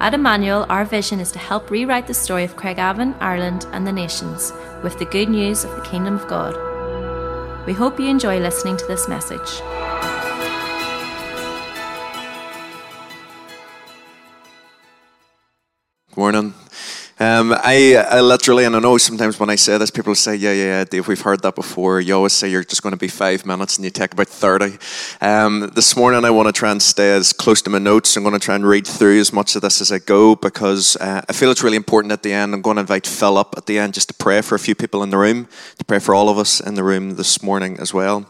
At Emmanuel, our vision is to help rewrite the story of Craigavon, Ireland, and the nations with the good news of the Kingdom of God. We hope you enjoy listening to this message. Morning. Um, I, I literally, and I know sometimes when I say this, people say, yeah, yeah, yeah, Dave, we've heard that before. You always say you're just going to be five minutes and you take about 30. Um, this morning, I want to try and stay as close to my notes. I'm going to try and read through as much of this as I go because uh, I feel it's really important at the end. I'm going to invite Phil up at the end just to pray for a few people in the room, to pray for all of us in the room this morning as well.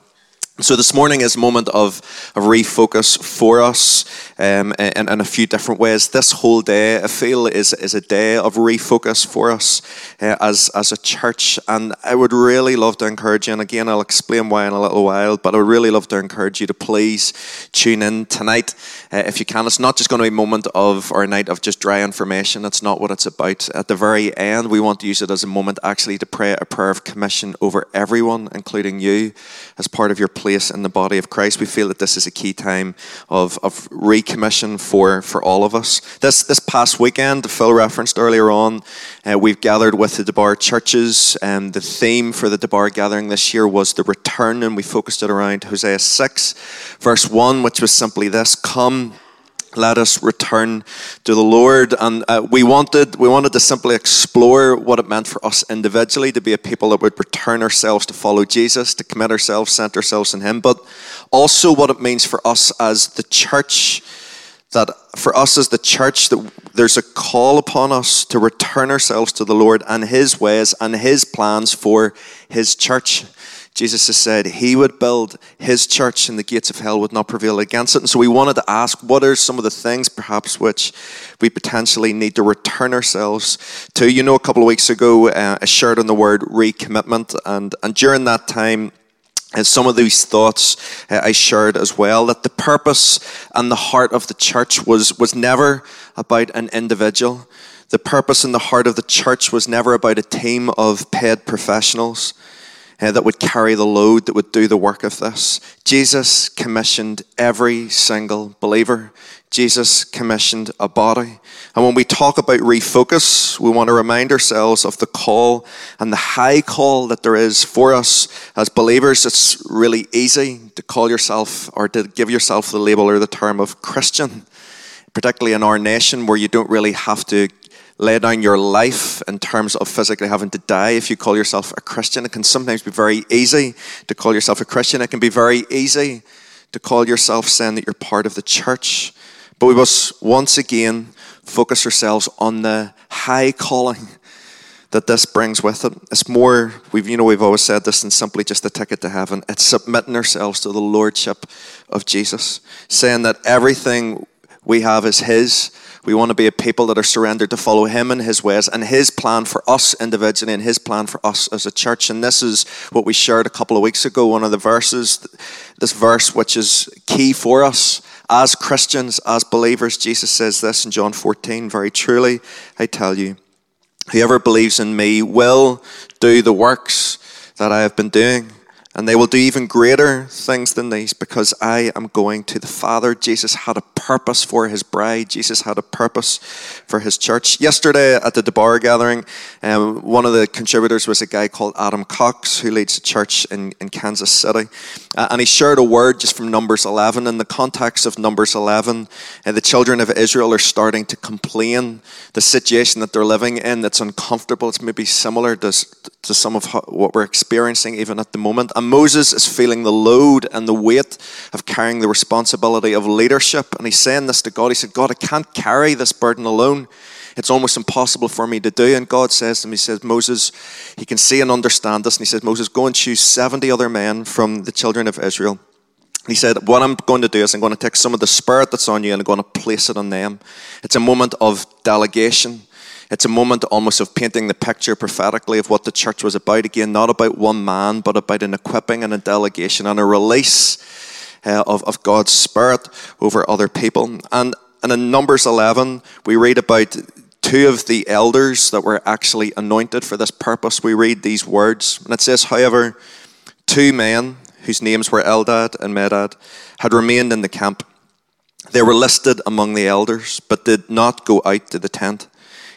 So this morning is a moment of, of refocus for us um, in, in a few different ways. This whole day, I feel, is, is a day of refocus for us uh, as, as a church. And I would really love to encourage you, and again, I'll explain why in a little while, but I would really love to encourage you to please tune in tonight uh, if you can. It's not just going to be a moment of or a night of just dry information. That's not what it's about. At the very end, we want to use it as a moment actually to pray a prayer of commission over everyone, including you, as part of your place in the body of Christ. We feel that this is a key time of, of recommission for, for all of us. This, this past weekend, Phil referenced earlier on, uh, we've gathered with the Debar churches, and the theme for the Debar gathering this year was the return, and we focused it around Hosea 6, verse 1, which was simply this Come let us return to the Lord. And uh, we wanted we wanted to simply explore what it meant for us individually to be a people that would return ourselves to follow Jesus, to commit ourselves, center ourselves in Him, but also what it means for us as the church. That for us as the church, that there's a call upon us to return ourselves to the Lord and His ways and His plans for His church. Jesus has said he would build his church and the gates of hell would not prevail against it. And so we wanted to ask what are some of the things perhaps which we potentially need to return ourselves to. You know, a couple of weeks ago, uh, I shared on the word recommitment, and, and during that time, and some of these thoughts uh, I shared as well that the purpose and the heart of the church was, was never about an individual. The purpose and the heart of the church was never about a team of paid professionals uh, that would carry the load, that would do the work of this. Jesus commissioned every single believer. Jesus commissioned a body. And when we talk about refocus, we want to remind ourselves of the call and the high call that there is for us as believers. It's really easy to call yourself or to give yourself the label or the term of Christian, particularly in our nation where you don't really have to lay down your life in terms of physically having to die if you call yourself a Christian. It can sometimes be very easy to call yourself a Christian. It can be very easy to call yourself saying that you're part of the church. But we must once again focus ourselves on the high calling that this brings with it. It's more, we've, you know, we've always said this, than simply just a ticket to heaven. It's submitting ourselves to the Lordship of Jesus, saying that everything we have is His we want to be a people that are surrendered to follow Him and His ways and His plan for us individually and His plan for us as a church. And this is what we shared a couple of weeks ago, one of the verses, this verse which is key for us as Christians, as believers. Jesus says this in John 14 Very truly, I tell you, whoever believes in me will do the works that I have been doing and they will do even greater things than these because I am going to the Father. Jesus had a purpose for his bride, Jesus had a purpose for his church. Yesterday at the Debar gathering, um, one of the contributors was a guy called Adam Cox who leads a church in, in Kansas City. Uh, and he shared a word just from Numbers 11. In the context of Numbers 11, uh, the children of Israel are starting to complain the situation that they're living in that's uncomfortable. It's maybe similar to, to some of what we're experiencing even at the moment. And Moses is feeling the load and the weight of carrying the responsibility of leadership. And he's saying this to God. He said, God, I can't carry this burden alone. It's almost impossible for me to do. And God says to him, He says, Moses, he can see and understand this. And he says, Moses, go and choose 70 other men from the children of Israel. He said, What I'm going to do is I'm going to take some of the spirit that's on you and I'm going to place it on them. It's a moment of delegation. It's a moment almost of painting the picture prophetically of what the church was about. Again, not about one man, but about an equipping and a delegation and a release uh, of, of God's Spirit over other people. And, and in Numbers 11, we read about two of the elders that were actually anointed for this purpose. We read these words. And it says, however, two men whose names were Eldad and Medad had remained in the camp. They were listed among the elders, but did not go out to the tent.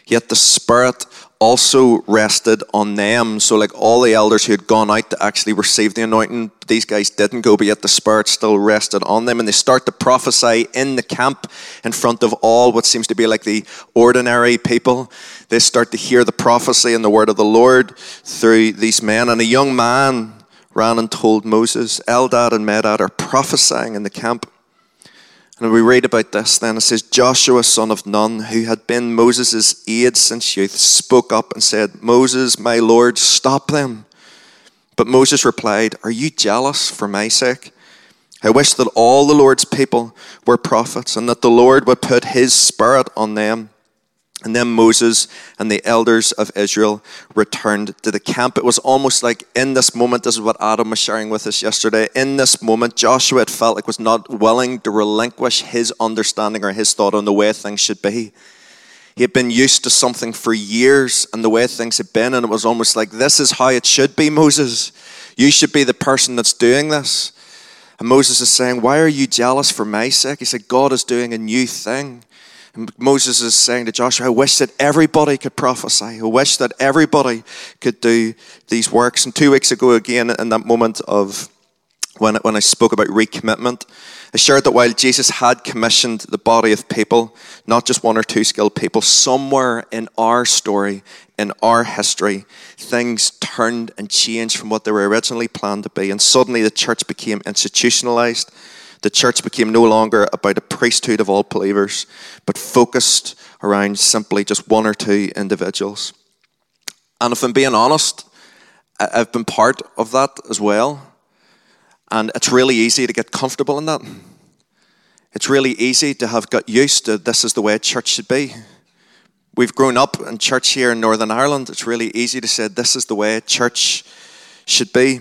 Yet the Spirit also rested on them. So, like all the elders who had gone out to actually receive the anointing, these guys didn't go, but yet the Spirit still rested on them. And they start to prophesy in the camp in front of all what seems to be like the ordinary people. They start to hear the prophecy and the word of the Lord through these men. And a young man ran and told Moses, Eldad and Medad are prophesying in the camp. And we read about this then. It says, Joshua, son of Nun, who had been Moses' aide since youth, spoke up and said, Moses, my Lord, stop them. But Moses replied, Are you jealous for my sake? I wish that all the Lord's people were prophets and that the Lord would put his spirit on them. And then Moses and the elders of Israel returned to the camp. It was almost like in this moment, this is what Adam was sharing with us yesterday. In this moment, Joshua, it felt like was not willing to relinquish his understanding or his thought on the way things should be. He had been used to something for years and the way things had been, and it was almost like, this is how it should be, Moses. You should be the person that's doing this. And Moses is saying, Why are you jealous for my sake? He said, God is doing a new thing. Moses is saying to Joshua, I wish that everybody could prophesy. I wish that everybody could do these works. And two weeks ago, again, in that moment of when, when I spoke about recommitment, I shared that while Jesus had commissioned the body of people, not just one or two skilled people, somewhere in our story, in our history, things turned and changed from what they were originally planned to be. And suddenly the church became institutionalized the church became no longer about a priesthood of all believers, but focused around simply just one or two individuals. And if I'm being honest, I've been part of that as well. And it's really easy to get comfortable in that. It's really easy to have got used to this is the way church should be. We've grown up in church here in Northern Ireland. It's really easy to say this is the way church should be.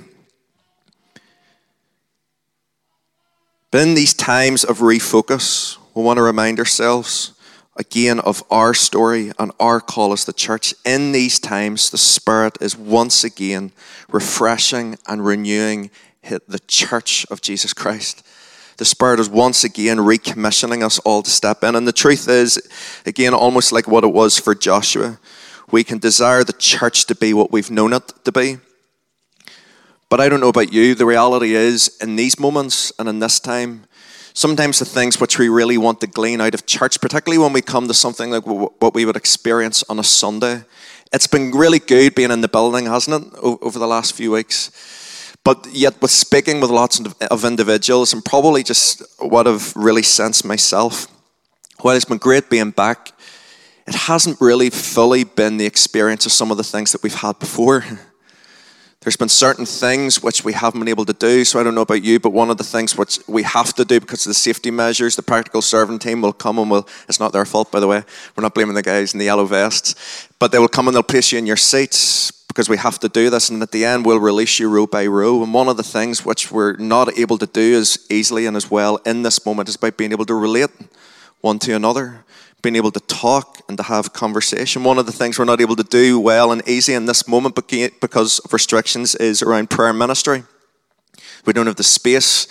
But in these times of refocus, we want to remind ourselves again of our story and our call as the church. In these times, the Spirit is once again refreshing and renewing the church of Jesus Christ. The Spirit is once again recommissioning us all to step in. And the truth is, again, almost like what it was for Joshua, we can desire the church to be what we've known it to be. But I don't know about you. The reality is, in these moments and in this time, sometimes the things which we really want to glean out of church, particularly when we come to something like what we would experience on a Sunday, it's been really good being in the building, hasn't it, over the last few weeks? But yet, with speaking with lots of individuals, and probably just what I've really sensed myself, while it's been great being back, it hasn't really fully been the experience of some of the things that we've had before. There's been certain things which we haven't been able to do. So I don't know about you, but one of the things which we have to do because of the safety measures, the practical serving team will come and will, it's not their fault, by the way. We're not blaming the guys in the yellow vests. But they will come and they'll place you in your seats because we have to do this. And at the end, we'll release you row by row. And one of the things which we're not able to do as easily and as well in this moment is by being able to relate one to another being able to talk and to have conversation. One of the things we're not able to do well and easy in this moment because of restrictions is around prayer ministry. We don't have the space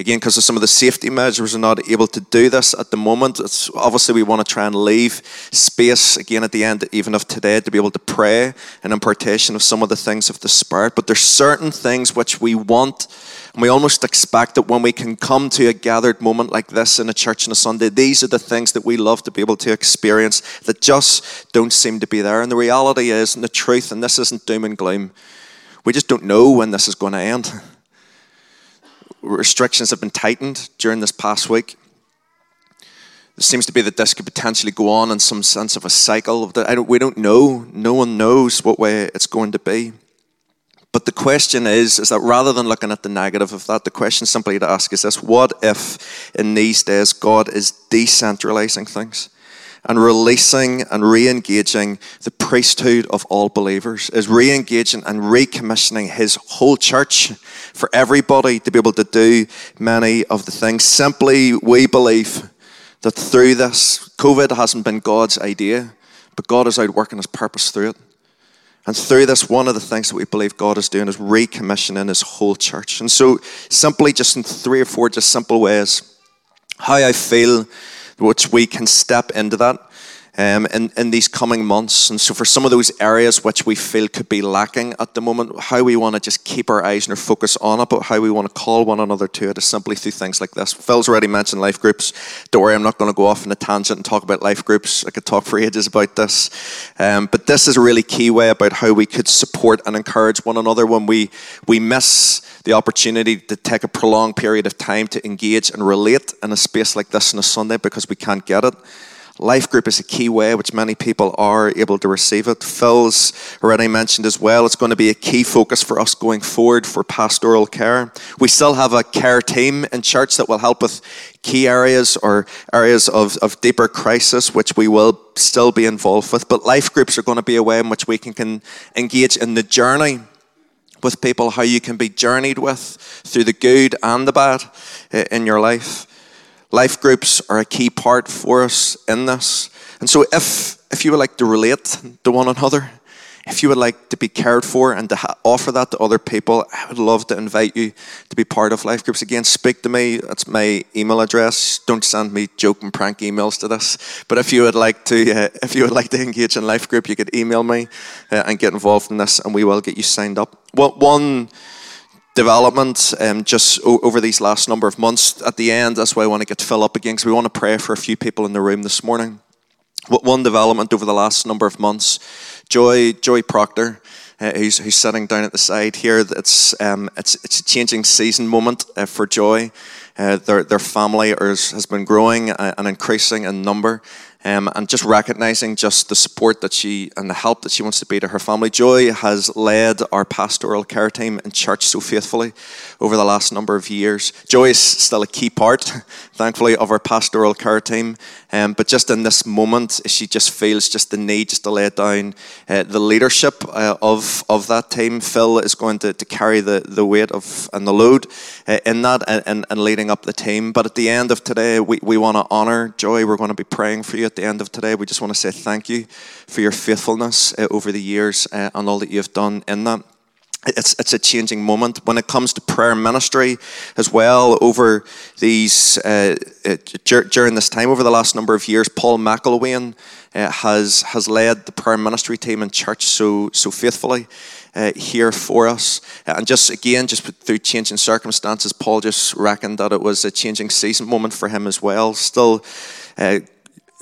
again because of some of the safety measures we're not able to do this at the moment it's obviously we want to try and leave space again at the end even of today to be able to pray and impartation of some of the things of the spirit but there's certain things which we want and we almost expect that when we can come to a gathered moment like this in a church on a Sunday, these are the things that we love to be able to experience that just don't seem to be there. And the reality is, and the truth, and this isn't doom and gloom, we just don't know when this is going to end. Restrictions have been tightened during this past week. There seems to be that this could potentially go on in some sense of a cycle. Of the, we don't know. No one knows what way it's going to be. But the question is, is that rather than looking at the negative of that, the question simply to ask is this what if in these days God is decentralizing things? And releasing and re engaging the priesthood of all believers, is re engaging and recommissioning his whole church for everybody to be able to do many of the things. Simply, we believe that through this, COVID hasn't been God's idea, but God is out working his purpose through it. And through this, one of the things that we believe God is doing is recommissioning his whole church. And so, simply just in three or four just simple ways, how I feel, which we can step into that um, in, in these coming months. And so, for some of those areas which we feel could be lacking at the moment, how we want to just keep our eyes and our focus on it, but how we want to call one another to it is simply through things like this. Phil's already mentioned life groups. Don't worry, I'm not going to go off on a tangent and talk about life groups. I could talk for ages about this. Um, but this is a really key way about how we could support and encourage one another when we, we miss the opportunity to take a prolonged period of time to engage and relate in a space like this on a Sunday because we can't get it. Life group is a key way which many people are able to receive it. Phil's already mentioned as well, it's going to be a key focus for us going forward for pastoral care. We still have a care team in church that will help with key areas or areas of, of deeper crisis, which we will still be involved with. But life groups are going to be a way in which we can, can engage in the journey with people, how you can be journeyed with through the good and the bad in your life. Life groups are a key part for us in this. And so, if, if you would like to relate to one another, if you would like to be cared for and to ha- offer that to other people, I would love to invite you to be part of life groups. Again, speak to me. That's my email address. Don't send me joke and prank emails to this. But if you would like to, uh, if you would like to engage in life group, you could email me uh, and get involved in this, and we will get you signed up. Well, one development um, just o- over these last number of months. At the end, that's why I want to get Phil up again because we want to pray for a few people in the room this morning. One development over the last number of months, Joy Joy Proctor, uh, who's, who's sitting down at the side here. It's um, it's it's a changing season moment uh, for Joy. Uh, their their family is, has been growing uh, and increasing in number um, and just recognizing just the support that she and the help that she wants to be to her family. Joy has led our pastoral care team in church so faithfully over the last number of years. Joy is still a key part, thankfully, of our pastoral care team. Um, but just in this moment, she just feels just the need just to lay down uh, the leadership uh, of, of that team. Phil is going to, to carry the, the weight of and the load uh, in that and, and leading up the team. But at the end of today, we, we want to honor Joy. We're going to be praying for you at the end of today. We just want to say thank you for your faithfulness uh, over the years uh, and all that you've done in that it's, it's a changing moment. When it comes to prayer ministry as well over these uh, uh, during this time over the last number of years paul mcelwain uh, has has led the prayer ministry team in church so so faithfully uh, here for us. And just again just through changing circumstances paul just reckoned that it was a changing season moment for him as well. Still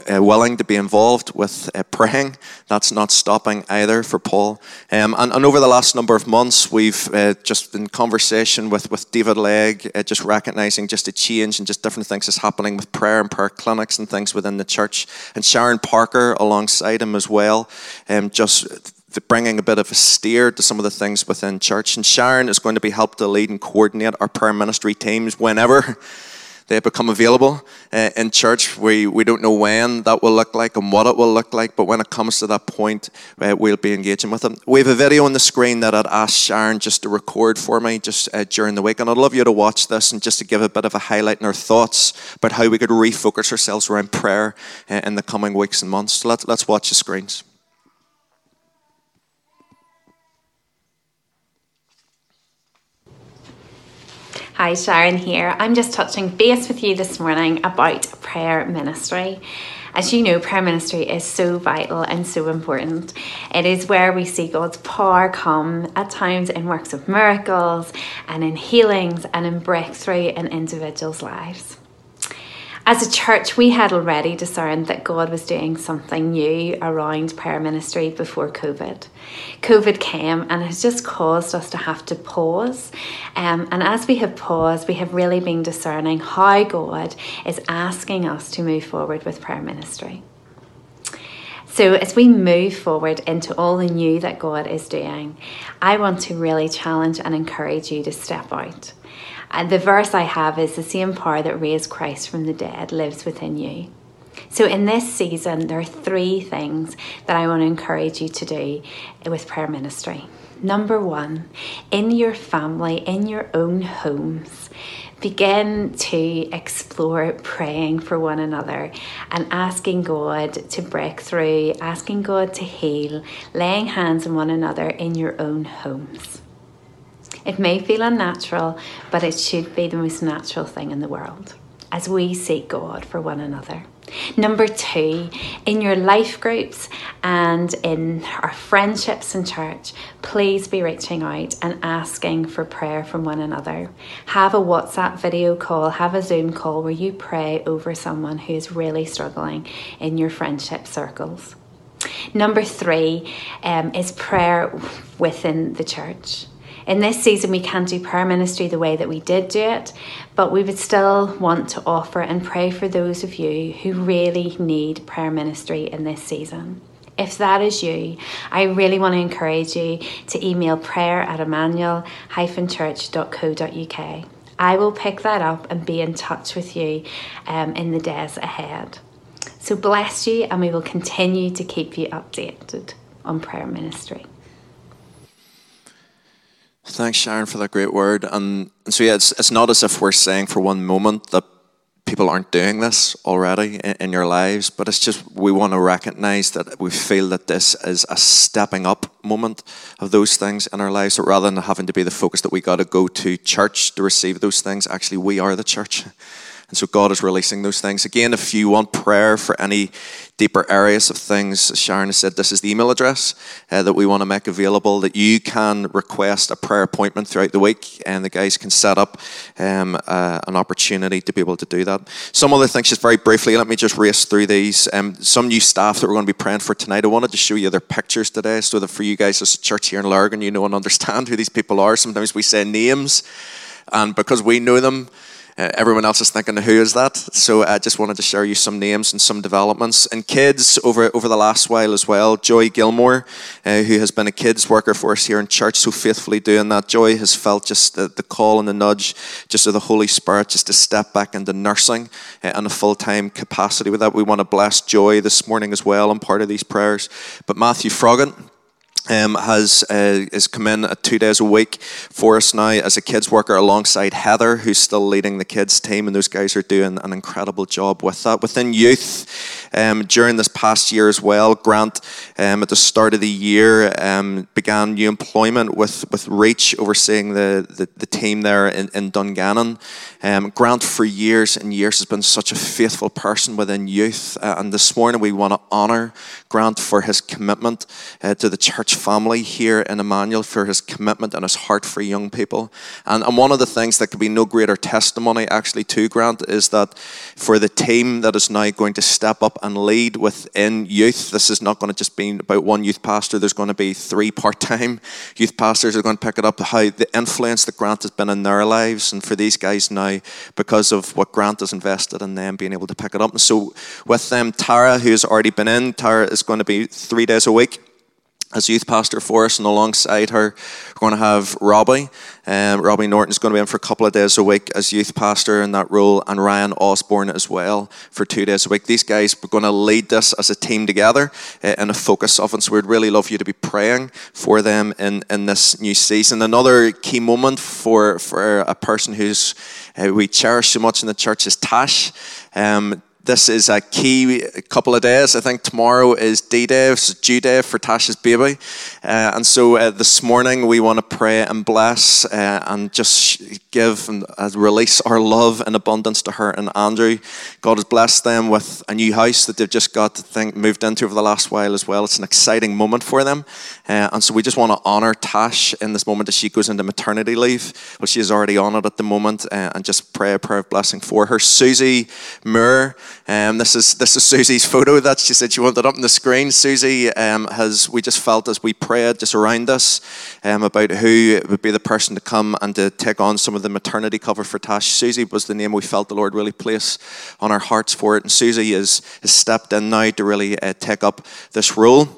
uh, willing to be involved with uh, praying. That's not stopping either for Paul. Um, and, and, over the last number of months, we've uh, just in conversation with, with David Legg, uh, just recognizing just a change and just different things that's happening with prayer and prayer clinics and things within the church. And Sharon Parker alongside him as well, um, just bringing a bit of a steer to some of the things within church. And Sharon is going to be helped to lead and coordinate our prayer ministry teams whenever they become available uh, in church. We, we don't know when that will look like and what it will look like, but when it comes to that point, uh, we'll be engaging with them. We have a video on the screen that I'd asked Sharon just to record for me just uh, during the week, and I'd love you to watch this and just to give a bit of a highlight in our thoughts about how we could refocus ourselves around prayer uh, in the coming weeks and months. So let, let's watch the screens. Hi, Sharon here. I'm just touching base with you this morning about prayer ministry. As you know, prayer ministry is so vital and so important. It is where we see God's power come at times in works of miracles and in healings and in breakthrough in individuals' lives. As a church, we had already discerned that God was doing something new around prayer ministry before COVID. COVID came and has just caused us to have to pause. Um, and as we have paused, we have really been discerning how God is asking us to move forward with prayer ministry. So, as we move forward into all the new that God is doing, I want to really challenge and encourage you to step out. And the verse I have is the same power that raised Christ from the dead lives within you. So, in this season, there are three things that I want to encourage you to do with prayer ministry. Number one, in your family, in your own homes, begin to explore praying for one another and asking God to break through, asking God to heal, laying hands on one another in your own homes. It may feel unnatural, but it should be the most natural thing in the world as we seek God for one another. Number two, in your life groups and in our friendships in church, please be reaching out and asking for prayer from one another. Have a WhatsApp video call, have a Zoom call where you pray over someone who is really struggling in your friendship circles. Number three um, is prayer within the church. In this season, we can't do prayer ministry the way that we did do it, but we would still want to offer and pray for those of you who really need prayer ministry in this season. If that is you, I really want to encourage you to email prayer at emmanuel-church.co.uk. I will pick that up and be in touch with you um, in the days ahead. So bless you, and we will continue to keep you updated on prayer ministry. Thanks, Sharon, for that great word. And, and so, yeah, it's, it's not as if we're saying for one moment that people aren't doing this already in, in, your lives, but it's just we want to recognize that we feel that this is a stepping up moment of those things in our lives. So rather than having to be the focus that we got to go to church to receive those things, actually, we are the church. And so God is releasing those things. Again, if you want prayer for any deeper areas of things, Sharon has said this is the email address uh, that we want to make available that you can request a prayer appointment throughout the week and the guys can set up um, uh, an opportunity to be able to do that. Some other things, just very briefly, let me just race through these. Um, some new staff that we're going to be praying for tonight. I wanted to show you their pictures today so that for you guys as a church here in Lurgan, you know and understand who these people are. Sometimes we say names and because we know them, uh, everyone else is thinking, who is that? So I just wanted to share you some names and some developments. And kids over, over the last while as well, Joy Gilmore, uh, who has been a kids worker for us here in church, so faithfully doing that. Joy has felt just the, the call and the nudge just of the Holy Spirit just to step back into nursing uh, in a full time capacity with that. We want to bless Joy this morning as well and part of these prayers. But Matthew Froggatt, um, has uh, is come in uh, two days a week for us now as a kids worker alongside Heather, who's still leading the kids team, and those guys are doing an incredible job with that. Within youth, um, during this past year as well, Grant um, at the start of the year um, began new employment with with Reach, overseeing the the, the team there in, in Dungannon. Um, Grant for years and years has been such a faithful person within youth, uh, and this morning we want to honour Grant for his commitment uh, to the church family here in Emmanuel for his commitment and his heart for young people. And, and one of the things that could be no greater testimony actually to Grant is that for the team that is now going to step up and lead within youth, this is not going to just be about one youth pastor. There's going to be three part-time youth pastors who are going to pick it up. How the influence that Grant has been in their lives, and for these guys now, because of what Grant has invested in them, being able to pick it up. And so with them, Tara, who's already been in, Tara is going to be three days a week as youth pastor for us, and alongside her, we're going to have Robbie. Um, Robbie Norton's going to be in for a couple of days a week as youth pastor in that role, and Ryan Osborne as well for two days a week. These guys are going to lead this as a team together uh, in a focus of it. So we'd really love you to be praying for them in, in this new season. Another key moment for, for a person who's uh, we cherish so much in the church is Tash. Um, this is a key couple of days. I think tomorrow is D Day, it's due day for Tasha's baby. Uh, and so uh, this morning we want to pray and bless uh, and just give and uh, release our love and abundance to her and Andrew. God has blessed them with a new house that they've just got to think, moved into over the last while as well. It's an exciting moment for them. Uh, and so we just want to honor Tash in this moment as she goes into maternity leave. Well, she is already on it at the moment uh, and just pray a prayer of blessing for her. Susie Moore. Um, this is this is Susie's photo that she said she wanted up on the screen. Susie um, has we just felt as we prayed just around us um, about who would be the person to come and to take on some of the maternity cover for Tash. Susie was the name we felt the Lord really place on our hearts for it, and Susie is has stepped in now to really uh, take up this role.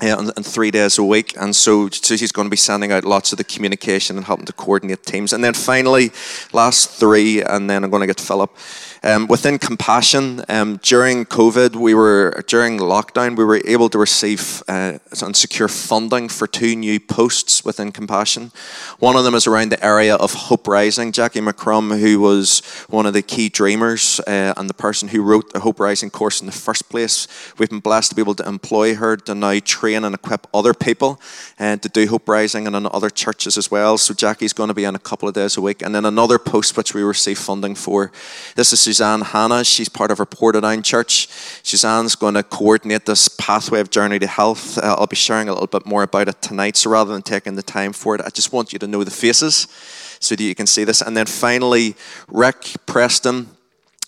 Uh, and, and, three days a week. And so Susie's going to be sending out lots of the communication and helping to coordinate teams. And then finally, last three, and then I'm going to get Philip Um, within Compassion, um, during COVID, we were during lockdown, we were able to receive uh, and secure funding for two new posts within Compassion. One of them is around the area of Hope Rising. Jackie McCrum, who was one of the key dreamers uh, and the person who wrote the Hope Rising course in the first place, we've been blessed to be able to employ her to now train and equip other people uh, to do Hope Rising and in other churches as well. So Jackie's going to be in a couple of days a week, and then another post which we receive funding for. This is Suzanne Hannah. She's part of our Portadown Church. Suzanne's going to coordinate this pathway of journey to health. Uh, I'll be sharing a little bit more about it tonight. So rather than taking the time for it, I just want you to know the faces so that you can see this. And then finally, Rick Preston.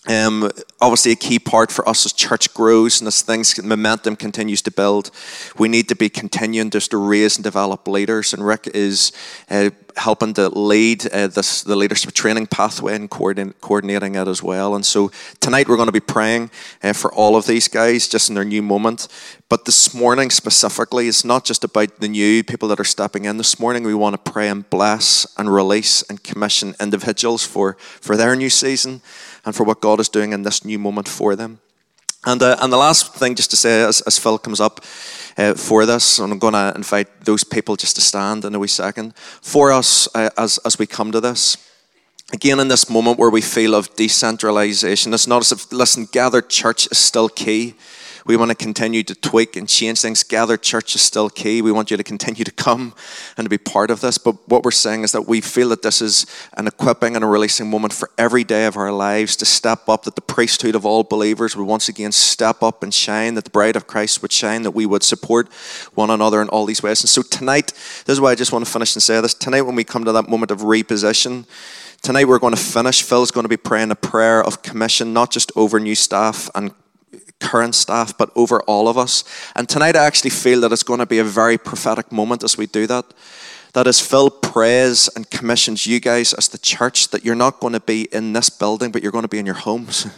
Um, obviously, a key part for us as church grows and as things, momentum continues to build, we need to be continuing just to raise and develop leaders. And Rick is uh, helping to lead uh, this, the leadership training pathway and coordin- coordinating it as well. And so tonight we're going to be praying uh, for all of these guys just in their new moment. But this morning specifically, it's not just about the new people that are stepping in. This morning we want to pray and bless and release and commission individuals for, for their new season and for what God is doing in this new moment for them. And, uh, and the last thing, just to say, as, as Phil comes up uh, for this, and I'm going to invite those people just to stand in a wee second. For us, uh, as, as we come to this, again, in this moment where we feel of decentralization, it's not as if, listen, gathered church is still key. We want to continue to tweak and change things. Gathered church is still key. We want you to continue to come and to be part of this. But what we're saying is that we feel that this is an equipping and a releasing moment for every day of our lives to step up, that the priesthood of all believers would once again step up and shine, that the bride of Christ would shine, that we would support one another in all these ways. And so tonight, this is why I just want to finish and say this. Tonight, when we come to that moment of reposition, Tonight we're going to finish. Phil's going to be praying a prayer of commission, not just over new staff and current staff, but over all of us. And tonight I actually feel that it's going to be a very prophetic moment as we do that. That as Phil prays and commissions you guys as the church, that you're not going to be in this building, but you're going to be in your homes.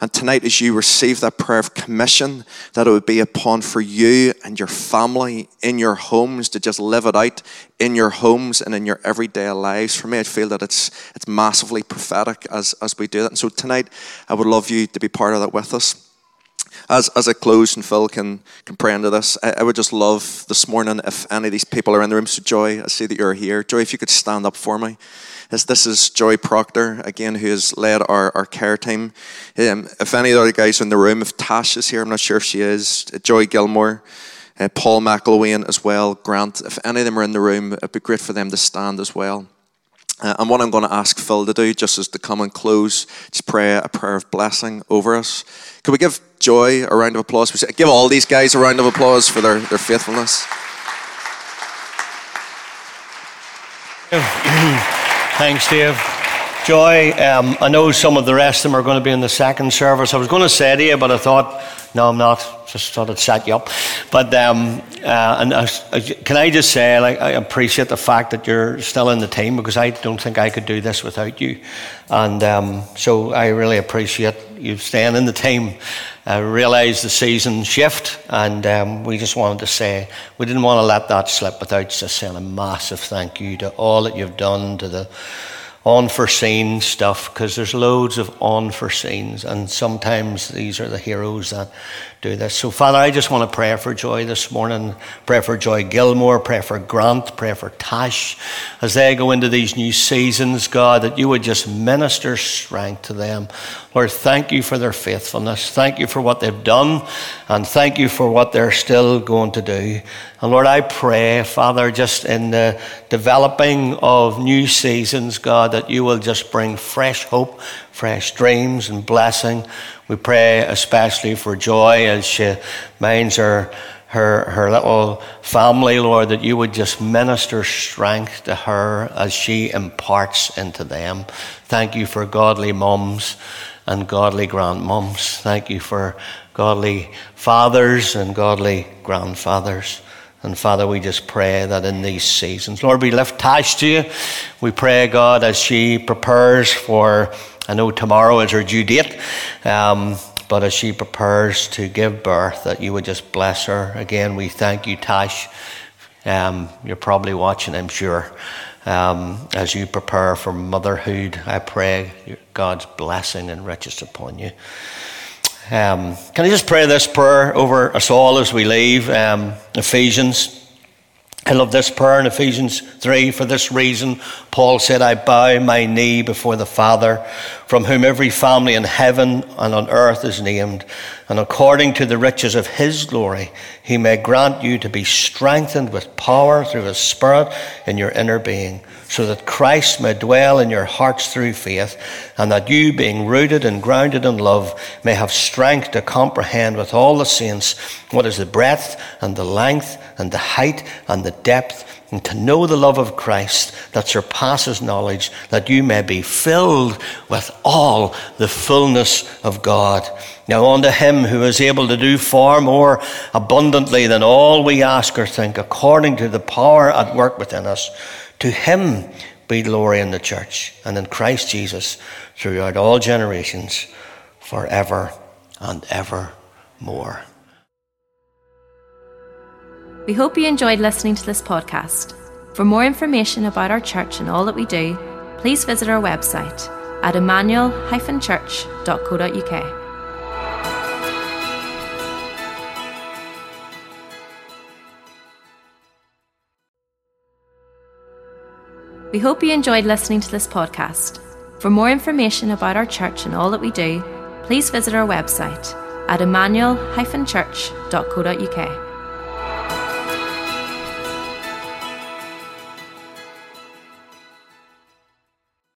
And tonight, as you receive that prayer of commission, that it would be upon for you and your family in your homes to just live it out in your homes and in your everyday lives. For me, I feel that it's it's massively prophetic as, as we do that. And so tonight, I would love you to be part of that with us as, as I close and Phil can, can pray into this, I, I, would just love this morning if any of these people are in the room. So, Joy, I see that you're here. Joy, if you could stand up for me. This, this is Joy Proctor, again, who has led our, our care team. Um, if any of the other guys are in the room, if Tash is here, I'm not sure if she is, Joy Gilmore, uh, Paul McElwain as well, Grant, if any of them are in the room, it'd be great for them to stand as well. Uh, and what I'm going to ask Phil to do, just as to come and close, just pray a prayer of blessing over us. Could we give Joy a round of applause? We Give all these guys a round of applause for their, their faithfulness. Thanks, Dave. Joy, um, I know some of the rest of them are going to be in the second service. I was going to say to you, but I thought, no, I'm not. Just thought I'd set you up. But um, uh, and I, I, can I just say, like, I appreciate the fact that you're still in the team because I don't think I could do this without you. And um, so I really appreciate you staying in the team. I realise the season shift, and um, we just wanted to say we didn't want to let that slip without just saying a massive thank you to all that you've done to the unforeseen stuff because there's loads of unforeseens, and sometimes these are the heroes that do this. So, Father, I just want to pray for Joy this morning. Pray for Joy Gilmore. Pray for Grant. Pray for Tash as they go into these new seasons, God, that you would just minister strength to them. Lord, thank you for their faithfulness. Thank you for what they've done, and thank you for what they're still going to do. And Lord, I pray, Father, just in the developing of new seasons, God, that you will just bring fresh hope, fresh dreams, and blessing. We pray especially for Joy as she minds her, her, her little family, Lord, that you would just minister strength to her as she imparts into them. Thank you for godly mums and godly grandmoms. Thank you for godly fathers and godly grandfathers. And Father, we just pray that in these seasons, Lord, we lift Tash to you. We pray, God, as she prepares for, I know tomorrow is her due date, um, but as she prepares to give birth, that you would just bless her. Again, we thank you, Tash. Um, you're probably watching, I'm sure. Um, as you prepare for motherhood, I pray God's blessing and riches upon you. Um, can I just pray this prayer over us all as we leave? Um, Ephesians. I love this prayer in Ephesians 3. For this reason, Paul said, I bow my knee before the Father, from whom every family in heaven and on earth is named, and according to the riches of his glory, he may grant you to be strengthened with power through his Spirit in your inner being so that Christ may dwell in your hearts through faith, and that you, being rooted and grounded in love, may have strength to comprehend with all the saints what is the breadth and the length and the height and the depth, and to know the love of Christ that surpasses knowledge, that you may be filled with all the fullness of God. Now, unto him who is able to do far more abundantly than all we ask or think, according to the power at work within us. To him be glory in the church and in Christ Jesus throughout all generations, forever and ever more. We hope you enjoyed listening to this podcast. For more information about our church and all that we do, please visit our website at emmanuel-church.co.uk. We hope you enjoyed listening to this podcast. For more information about our church and all that we do, please visit our website at emmanuel-church.co.uk.